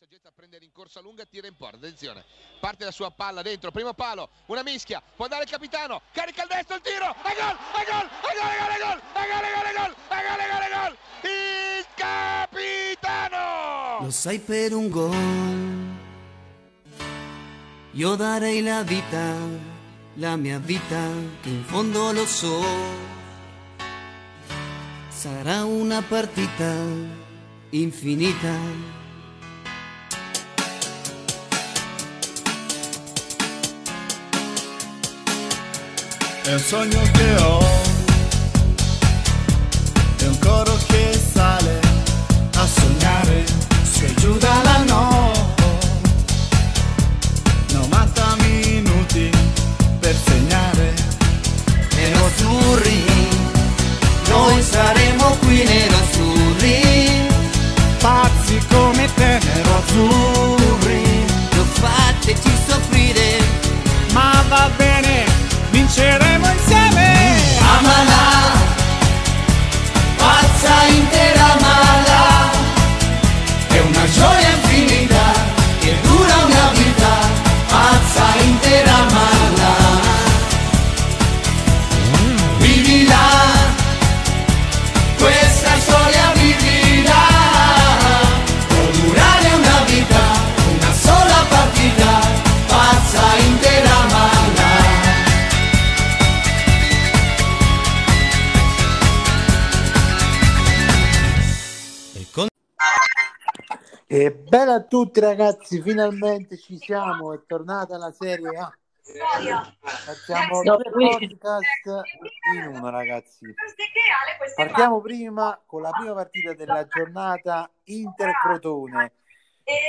saggezza a prendere in corsa lunga, tira in porta, attenzione, parte la sua palla dentro, primo palo, una mischia, può andare il capitano, carica il destro, il tiro, e gol, e gol, e gol, e gol, e gol, e gol, e gol, e gol, e gol, e e gol, il capitano! Lo sai per un gol, io darei la vita, la mia vita, che in fondo lo so, sarà una partita infinita. È un sogno che ho, è un coro che sale a sognare, se giù dalla notte, E bella a tutti ragazzi, finalmente ci siamo, è tornata la Serie A. Facciamo No, due podcast in uno ragazzi. Partiamo prima con la prima partita della giornata Inter-Crotone.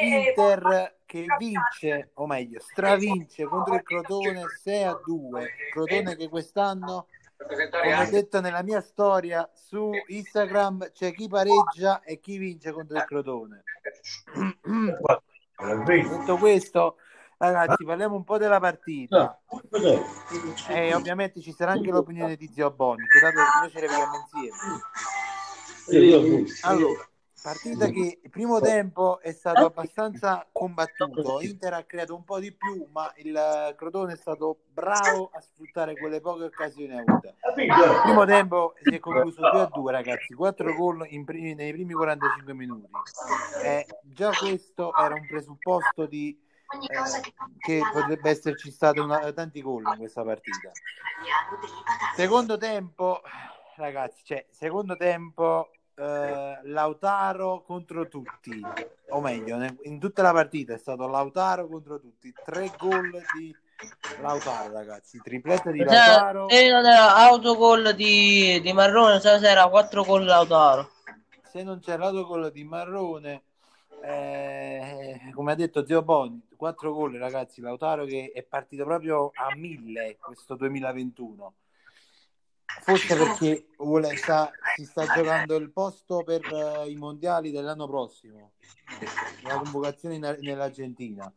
Inter che vince, o meglio, stravince contro il Crotone 6 a 2. Crotone che quest'anno, come ho detto nella mia storia su Instagram, c'è chi pareggia e chi vince contro il Crotone. Detto questo, ragazzi, parliamo un po' della partita. E ovviamente ci sarà anche l'opinione di Zio Boni, che dato che noi ce le vediamo insieme. Allora, partita che il primo tempo è stato abbastanza combattuto. Inter ha creato un po' di più, ma il Crotone è stato bravo a sfruttare quelle poche occasioni avute. Il primo tempo si è concluso 2 a 2, ragazzi, 4 gol in primi- nei primi 45 minuti. Eh, già questo era un presupposto di eh, che potrebbe esserci stato una- tanti gol in questa partita. Secondo tempo, ragazzi, cioè, secondo tempo eh, Lautaro contro tutti, o meglio, in tutta la partita è stato Lautaro contro tutti, tre gol di Lautaro, ragazzi, tripletta di Lautaro. Se non era autogol di, di Marrone, stasera 4 gol Lautaro. se non c'è l'autogol di Marrone, eh, come ha detto Zio Boni, 4 gol ragazzi, Lautaro che è partito proprio a mille questo 2021. Forse perché vuole, sta, si sta giocando il posto per eh, i mondiali dell'anno prossimo, la convocazione in- nell'Argentina.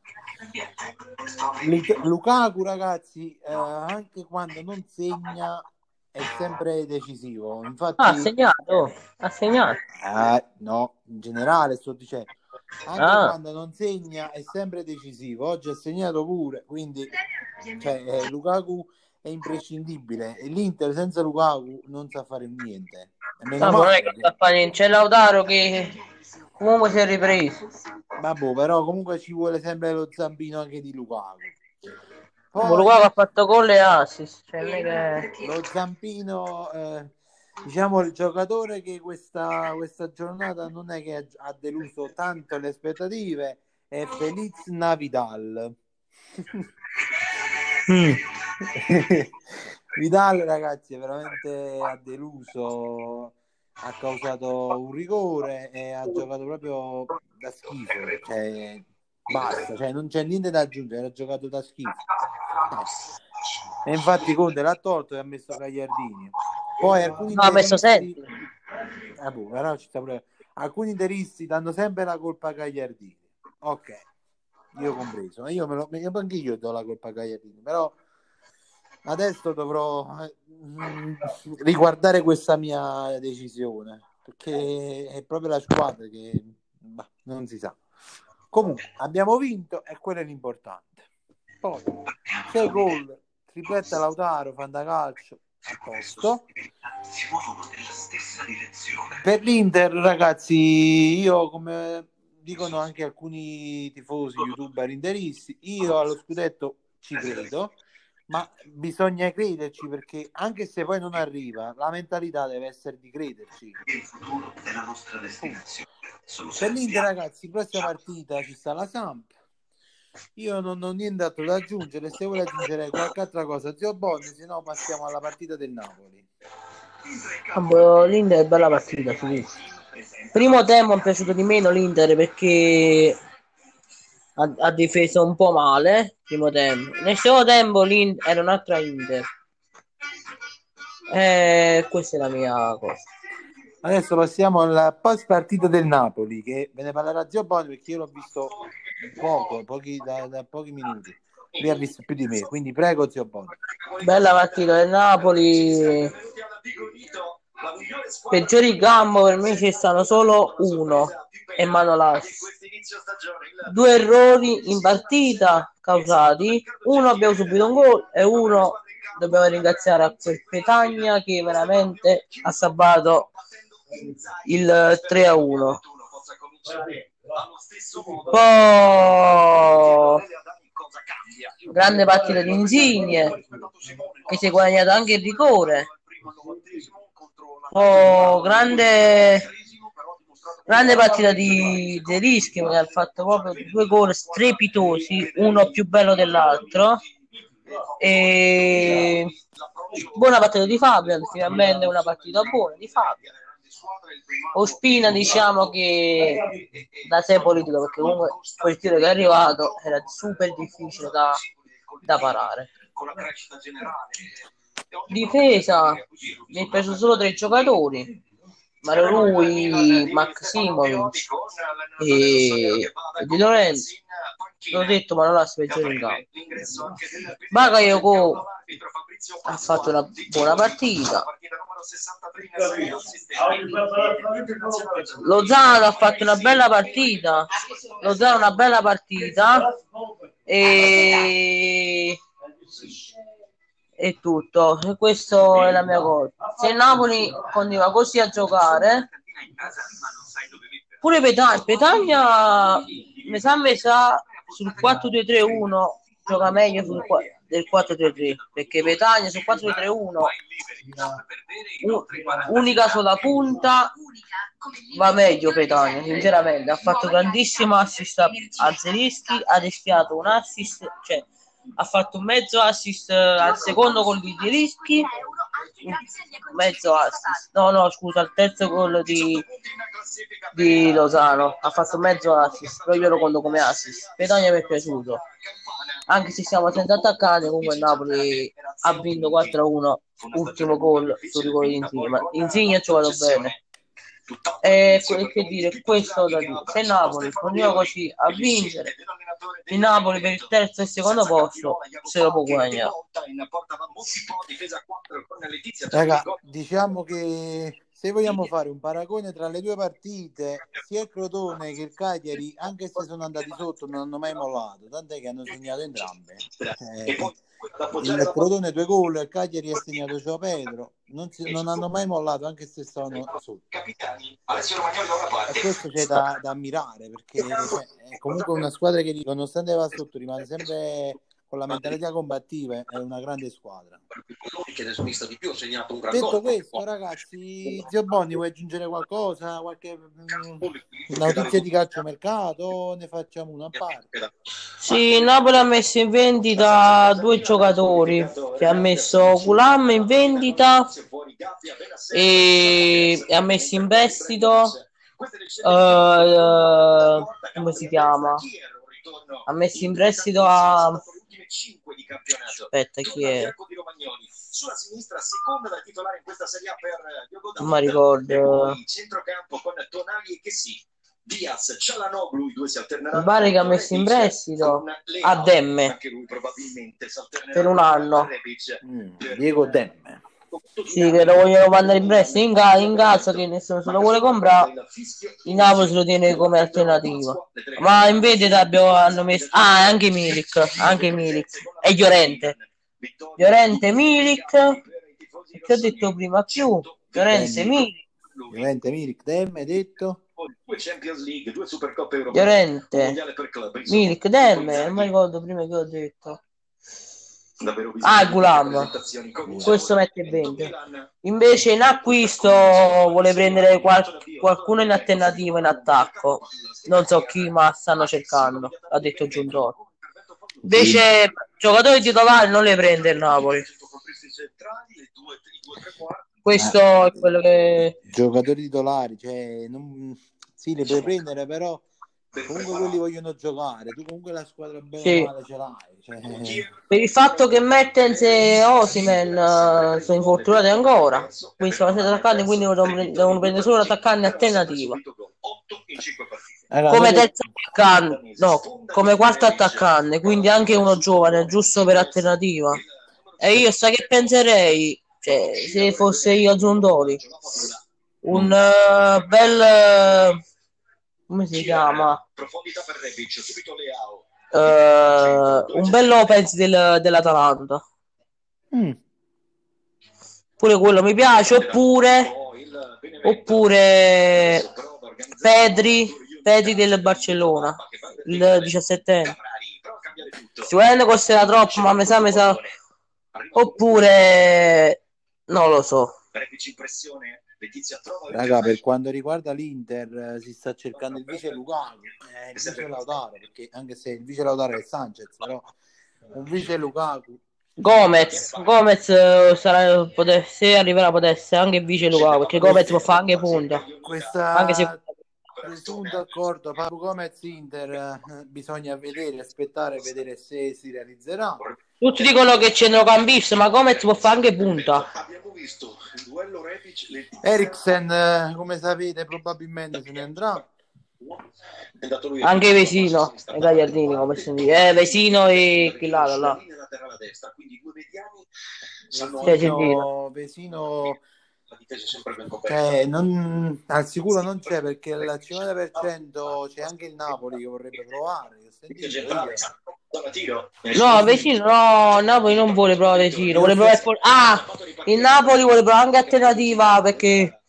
Lu- Lukaku ragazzi, eh, anche quando non segna è sempre decisivo. Infatti, Ah, ha segnato, ha segnato. eh, no, in generale sto dicendo, anche Ah. quando non segna è sempre decisivo. Oggi ha segnato pure, quindi cioè, eh, Lukaku è imprescindibile e l'Inter senza Lukaku non sa fare niente. Ma non è che sta facendo- C'è Lautaro che comunque si è ripreso. Vabbè, però comunque ci vuole sempre lo zampino anche di Lukaku. Poi, Lukaku ha fatto gol e assist. Cioè, che... lo zampino, eh, diciamo il giocatore che questa, questa giornata non è che ha, ha deluso tanto le aspettative è Feliz Navidal. Vidal, ragazzi, veramente ha deluso, ha causato un rigore e ha giocato proprio da schifo. Cioè, basta, cioè, non c'è niente da aggiungere, ha giocato da schifo. E infatti Conte l'ha tolto e ha messo Gagliardini. Poi alcuni No, ha messo Senti. Ah, boh, però ci sta pure- Alcuni interisti danno sempre la colpa a Gagliardini. Ok, io compreso. Io, me lo... anche io do la colpa a Gagliardini, però adesso dovrò eh, riguardare questa mia decisione perché è proprio la squadra che bah, non si sa. Comunque, abbiamo vinto e quello è l'importante. Poi, 6 gol, tripletta Lautaro, fantacalcio, a posto. Per l'Inter, ragazzi, io come dicono anche alcuni tifosi, youtuber interisti, io allo scudetto ci credo, ma bisogna crederci perché anche se poi non arriva, la mentalità deve essere di crederci. Il futuro è la nostra destinazione. Per l'Inter, ragazzi, prossima partita ci sta la Samp. Io non ho nient'altro da aggiungere. Se vuole aggiungere qualche altra cosa, zio Bonni, se no passiamo alla partita del Napoli. L'Inter è bella partita, sì. Primo tempo mi è piaciuto di meno l'Inter perché ha, ha difeso un po' male. Primo tempo. Nel secondo tempo l'Inter era un'altra Inter. E questa è la mia cosa. Adesso passiamo alla post partita del Napoli, che ve ne parlerà zio Bonni perché io l'ho visto poco, pochi, da, da pochi minuti. Lui ha visto più di me, quindi prego zio Bonni. Bella partita del Napoli. Peggiori gambo per me ci stanno solo uno e Manolas. Due errori in partita causati, uno abbiamo subito un gol e uno dobbiamo ringraziare a quel Petagna che veramente ha salvato il 3 a 1. Poi grande partita di Insigne che si è guadagnato anche il rigore. Oh, grande, grande partita di Zelischi che ha fatto proprio due gol strepitosi, uno più bello dell'altro. E buona partita di Fabio, finalmente una partita buona di Fabio. Ospina diciamo che da sé politico perché comunque quel tiro che è arrivato era super difficile da, da parare. Difesa. Mi è preso solo tre giocatori. Mario Rui, Maximovic e, Di Lorenzo. L'ho detto ma non ha specie in campo. Bakayoko ha fatto una buona partita. Lozano ha fatto una bella partita. Lozano una bella partita. E e tutto. E questo è la mia colpa. Se Napoli continua così a giocare pure Petagna Petagna mi sa mi sa sul 4-2-3-1 gioca meglio sul, qua- del 4-3-3 perché Petagna sul 4-3-3-1 u- unica sola punta va meglio Petagna sinceramente. Ha fatto grandissimo assist a, Zelischi ha rischiato un assist cioè ha fatto un mezzo assist eh, al secondo gol di Zelischi mezzo assist. No no scusa al terzo gol di, di Lozano. Ha fatto mezzo assist però io lo conto come assist. Petagna mi è piaciuto. Anche se siamo senza attaccare comunque Napoli ha vinto 4-1 ultimo gol sul rigore di Insigne Insigne ha giocato bene e que- che dire questo da dire. se Napoli continua così a vincere. il Napoli per il terzo e secondo posto se lo può guadagnare. Raga, diciamo che se vogliamo fare un paragone tra le due partite, sia il Crotone che il Cagliari, anche se sono andati sotto, non hanno mai mollato, tant'è che hanno segnato entrambe. Eh, il Crotone due gol, il Cagliari ha segnato Gio Pedro, non, si- non hanno mai mollato anche se stavano sotto. E questo c'è da, da ammirare perché cioè, è comunque una squadra che nonostante va sotto rimane sempre con la mentalità combattiva, è una grande squadra. Detto questo, ragazzi, zio Bonni, vuoi aggiungere qualcosa? Qualche mm, notizia di calciomercato? Ne facciamo una a parte. Sì, Napoli ha messo in vendita due giocatori che ha messo Culam in vendita e, ha messo in prestito eh, come si chiama? Ha messo in prestito a aspetta chi è? Non mi ricordo. Diaz, Cialanoglu, i due si alterneranno. Mi pare che ha messo in prestito Con a Demme anche lui probabilmente si alternerà per un con anno. Mm, Diego Demme. Sì, che lo vogliono mandare in prestito in, ca- in casa che nessuno se lo vuole comprare. Il Napoli se lo tiene come alternativa. Ma in vendita abbiamo, hanno messo. Ah, anche Milik. Anche Milik. E Llorente. Llorente Milik. Che ho detto prima più. Llorente Milik. Ovviamente Milik, Dem, hai detto? Due Champions League, due Supercoppe Europee. Llorente. Milik, Dem. Non mi ricordo prima che ho detto. Davvero Ah, bisogno di Gulam. Questo mette Inter 20. Milan. Invece in acquisto vuole prendere qual- qualcuno in alternativa in attacco. Non so chi, ma stanno cercando, ha detto Giuntoni. Invece giocatori titolari non le prende il Napoli. Questo è quello che... Giocatori titolari, cioè, non... sì, li puoi prendere, però comunque quelli vogliono giocare. Tu comunque la squadra bene Sì. ce l'hai. Cioè... Per il fatto che Mertens e Osimen eh, sono infortunati ancora, quindi sono stati attaccanti, quindi devono, pre- devono prendere solo l'attaccante alternativa. Raga, Come terzo attaccante, no, come quarto attaccante, quindi anche uno giovane, giusto per alternativa. E io sa che penserei, cioè, se fosse io Zondoli, un eh, bel... eh, come si chiama? Profondità per Rebic, subito Leao. Eh, un bel Lopez del- dell'Atalanta. Mm. Pure quello mi piace, oppure... Oppure Pedri, Pedri del Barcellona, il 17 Sicuramente costerà troppo, ma mi sa, mi sa. Oppure non lo so. Rebic in pressione, Letizia trova Raga, per quanto riguarda l'Inter, eh, si sta cercando il vice Lukaku, eh, il vice Lautaro, perché anche se il vice Lautaro è Sanchez, però un vice Lukaku. Gomez, Gomez eh, sarà, pote- se arriverà può essere anche vice Lukaku, perché Gomez può fare anche punta. Questa Anche se presunto accordo Papu Gomez Inter bisogna vedere, aspettare vedere se si realizzerà. Tutti dicono che è centrocampista, ma Gomez può fare anche punta. Abbiamo visto il duello Rebic, Eriksen, eh, come sapete, probabilmente se ne andrà. è andato lui Anche Vesino e Gagliardini, come si dice. Eh, Vesino e chi là, là, là. Vesino, Vesino la difesa è sempre ben coperta. Cioè, non- al sicuro non c'è perché al 50% c'è anche il Napoli che vorrebbe provare. No, Vesino, no, Napoli non vuole provare Vesino, vuole provare... Ah, il Napoli vuole provare anche alternativa perché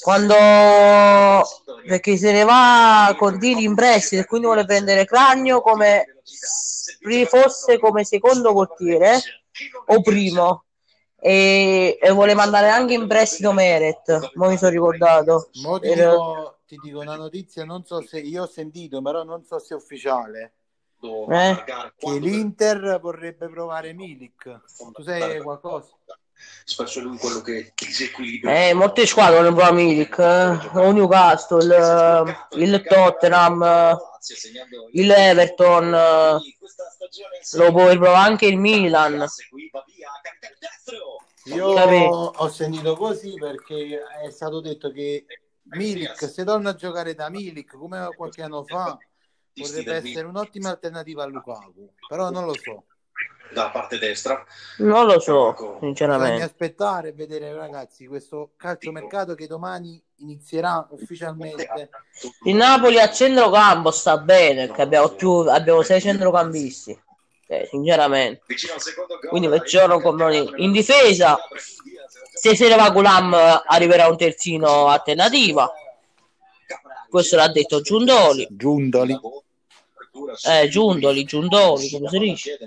quando perché se ne va con Dini in prestito e quindi vuole prendere Cragno come fosse come secondo portiere o primo e, e vuole mandare anche in prestito Meret ma mi sono ricordato Mo ti, dico, ti dico una notizia, non so se io ho sentito, però non so se è ufficiale. Eh? Che l'Inter vorrebbe provare Milik. Tu sai qualcosa? Spesso lui quello che disequilibra. eh, molte squadre vogliono provare Milik eh, o Newcastle il Tottenham eh, il Everton eh, lo può provare anche il Milan Io ho sentito così perché è stato detto che Milik, se torna a giocare da Milik come qualche anno fa, potrebbe essere un'ottima alternativa a Lukaku. Però non lo so. Da parte destra. non lo so Bisogna sinceramente aspettare e vedere, ragazzi, questo calciomercato che domani inizierà ufficialmente. il Napoli a centrocampo sta bene perché abbiamo più abbiamo sei centrocampisti eh, sinceramente. Quindi facciamo come in difesa. se se ne va Gulam arriverà un terzino alternativa questo l'ha detto Giundoli Giundoli. Eh Giundoli Giundoli come si dice?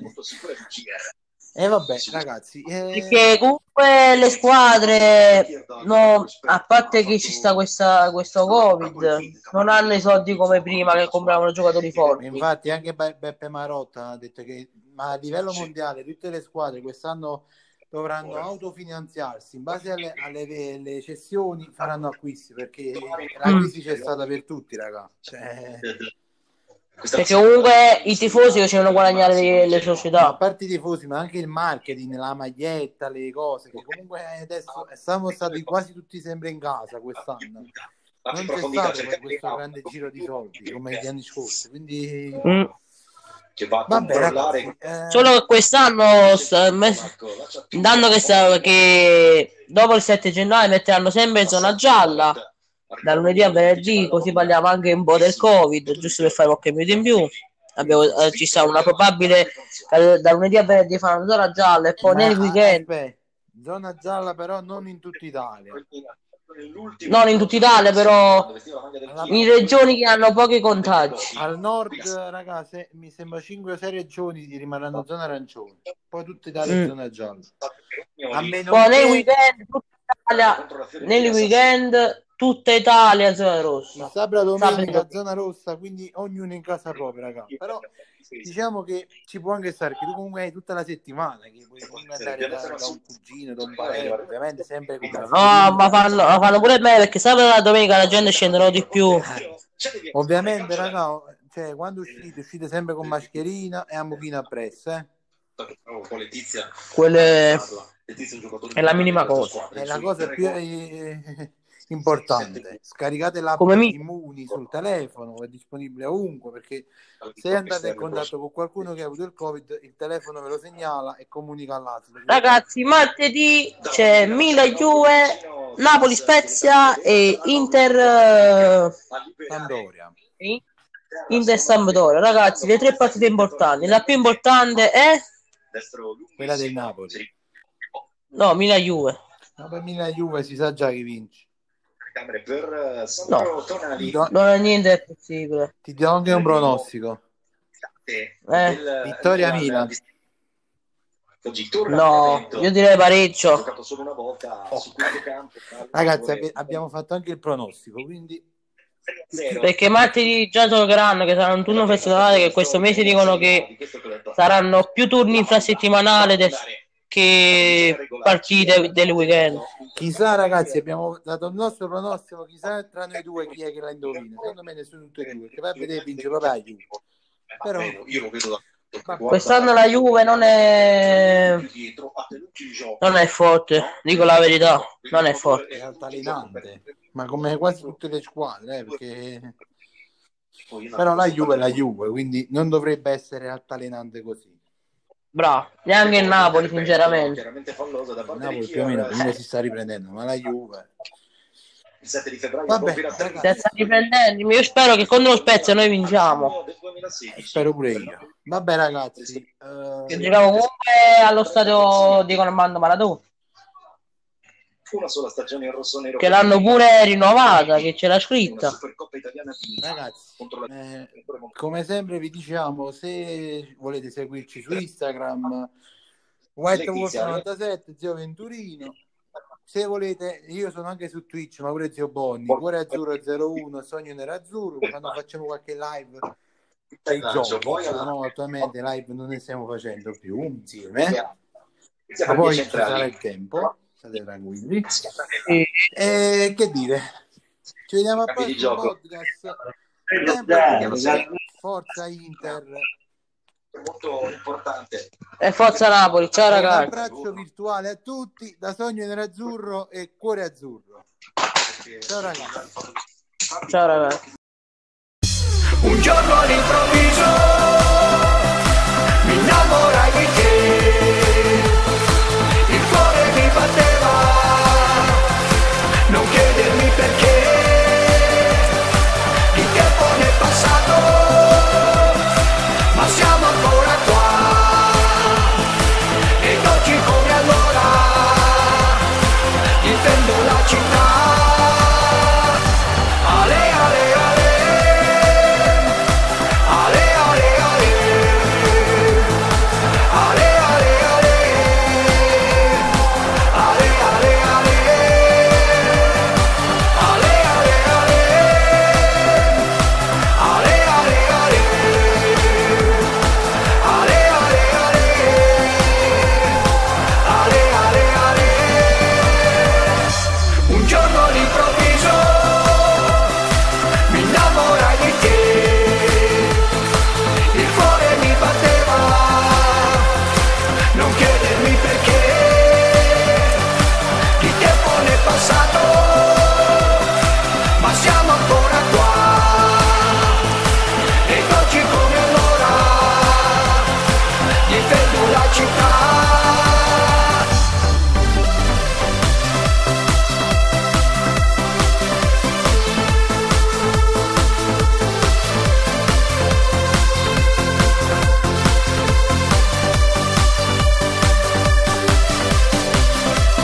E vabbè, ragazzi, eh, perché comunque le squadre no, a parte che ci sta questa, questo covid non hanno i soldi come prima che compravano giocatori forti. Infatti anche Be- Beppe Marotta ha detto che ma a livello mondiale tutte le squadre quest'anno dovranno autofinanziarsi in base alle, alle- alle cessioni faranno acquisti perché la crisi c'è stata per tutti raga. Cioè, perché comunque i tifosi facevano guadagnare le, le a società. Parte i tifosi ma anche il marketing la maglietta le cose che comunque adesso siamo stati quasi tutti sempre in casa quest'anno. non c'è stato per questo grande giro di soldi come gli anni scorsi quindi Mm. che va a Vabbè, ragazzi, eh, Solo che quest'anno, intanto che, sta- che dopo il 7 gennaio metteranno sempre in zona gialla, da lunedì a venerdì, così parliamo anche un po' del Covid, giusto per fare qualche minuto in più. Abbiamo- eh, ci sta una probabile eh, da lunedì a venerdì fanno zona gialla e poi ma- nel weekend, aspetta, zona gialla però non in tutta Italia. non in tutta Italia, però in regioni che hanno pochi contagi. Al nord, ragazzi, mi sembra 5 o 6 regioni rimarranno zona arancione, poi tutta Italia è Mm. zona gialla. A meno Poi nei che- weekend, tutta Italia, nel weekend tutta Italia zona il rossa. sabato domenica Sabato. zona rossa, quindi ognuno in casa propria, ragazzi. Però diciamo che ci può anche stare che tu comunque hai tutta la settimana che puoi andare da, da un cugino, da un parente, ovviamente sempre con No, ma fanno, ma fanno pure bene perché sabato e domenica la gente scendono di più. Ovviamente, raga, cioè, quando uscite, uscite sempre con mascherina e a mucchina appresso, eh. Quelle Letizia è un giocatore è la minima cosa. È la cosa più eh, importante. Scaricate l'app Come mi- Immuni sul telefono, è disponibile ovunque perché se andate in contatto con qualcuno che ha avuto il Covid, il telefono ve lo segnala e comunica all'altro. Ragazzi, martedì c'è Milan Juve, Napoli Spezia e Inter eh, Sampdoria. Inter Sampdoria. Ragazzi, le tre partite importanti. La più importante è Quella del Napoli. no, Milan Juve. Ma per Milan Juve si sa già chi vince. Camere per eh, Sandro Tonali Ti do, Non è niente possibile. ti do anche un pronostico. eh, Eh, del- Vittoria del- Milan. Oggi No, io direi pareggio. giocato solo una volta su questo campo. Ragazzi, abbi- abbiamo fatto anche il pronostico, quindi Perché martedì già giocheranno, che sarà un turno festivalare, che questo mese dicono che saranno più turni infrasettimanali del- che partite del weekend. chissà ragazzi, abbiamo dato il nostro pronostico, chissà tra noi due chi è che la indovina. Secondo me nessuno tutti e due, che va a vedere vince proprio la Juve. Però io lo vedo da Quest'anno la Juve non è non è forte, dico la verità, non è forte. è altalenante, ma come quasi tutte le squadre, eh, perché però la Juve è la Juve, quindi non dovrebbe essere altalenante così. Bravo, neanche il Napoli, sinceramente. chiaramente da parte Napoli più o meno comunque si sta riprendendo, ma la Juve il 7 di febbraio Vabbè, ragazzi. Senza riprendenti, io spero che contro lo Spezia noi vinciamo. del 2016. spero pure io. Vabbè ragazzi, Che eh, Giochiamo comunque allo stadio di Armando Maradona, una sola stagione in rosso-nero che l'hanno pure rinnovata, che c'era scritta. Supercoppa italiana vinta ragazzi, contro la eh, come sempre vi diciamo, se volete seguirci su Instagram, White Wolf 97, zio Venturino. Se volete, io sono anche su Twitch, ma pure zio Bonni, Cuore Azzurro 01, Sogno Nerazzurro, quando facciamo qualche live dei giochi, no, attualmente live non ne stiamo facendo più insieme, ma poi ci sarà il tempo, state tranquilli. E che dire? Ci vediamo a prossimo podcast. Sempre Forza Inter. molto importante E forza Napoli, ciao Un ragazzi. abbraccio virtuale a tutti da Sogno Nerazzurro e Cuore Azzurro. Ciao ragazzi. Ciao ragazzi. Un giorno all'improvviso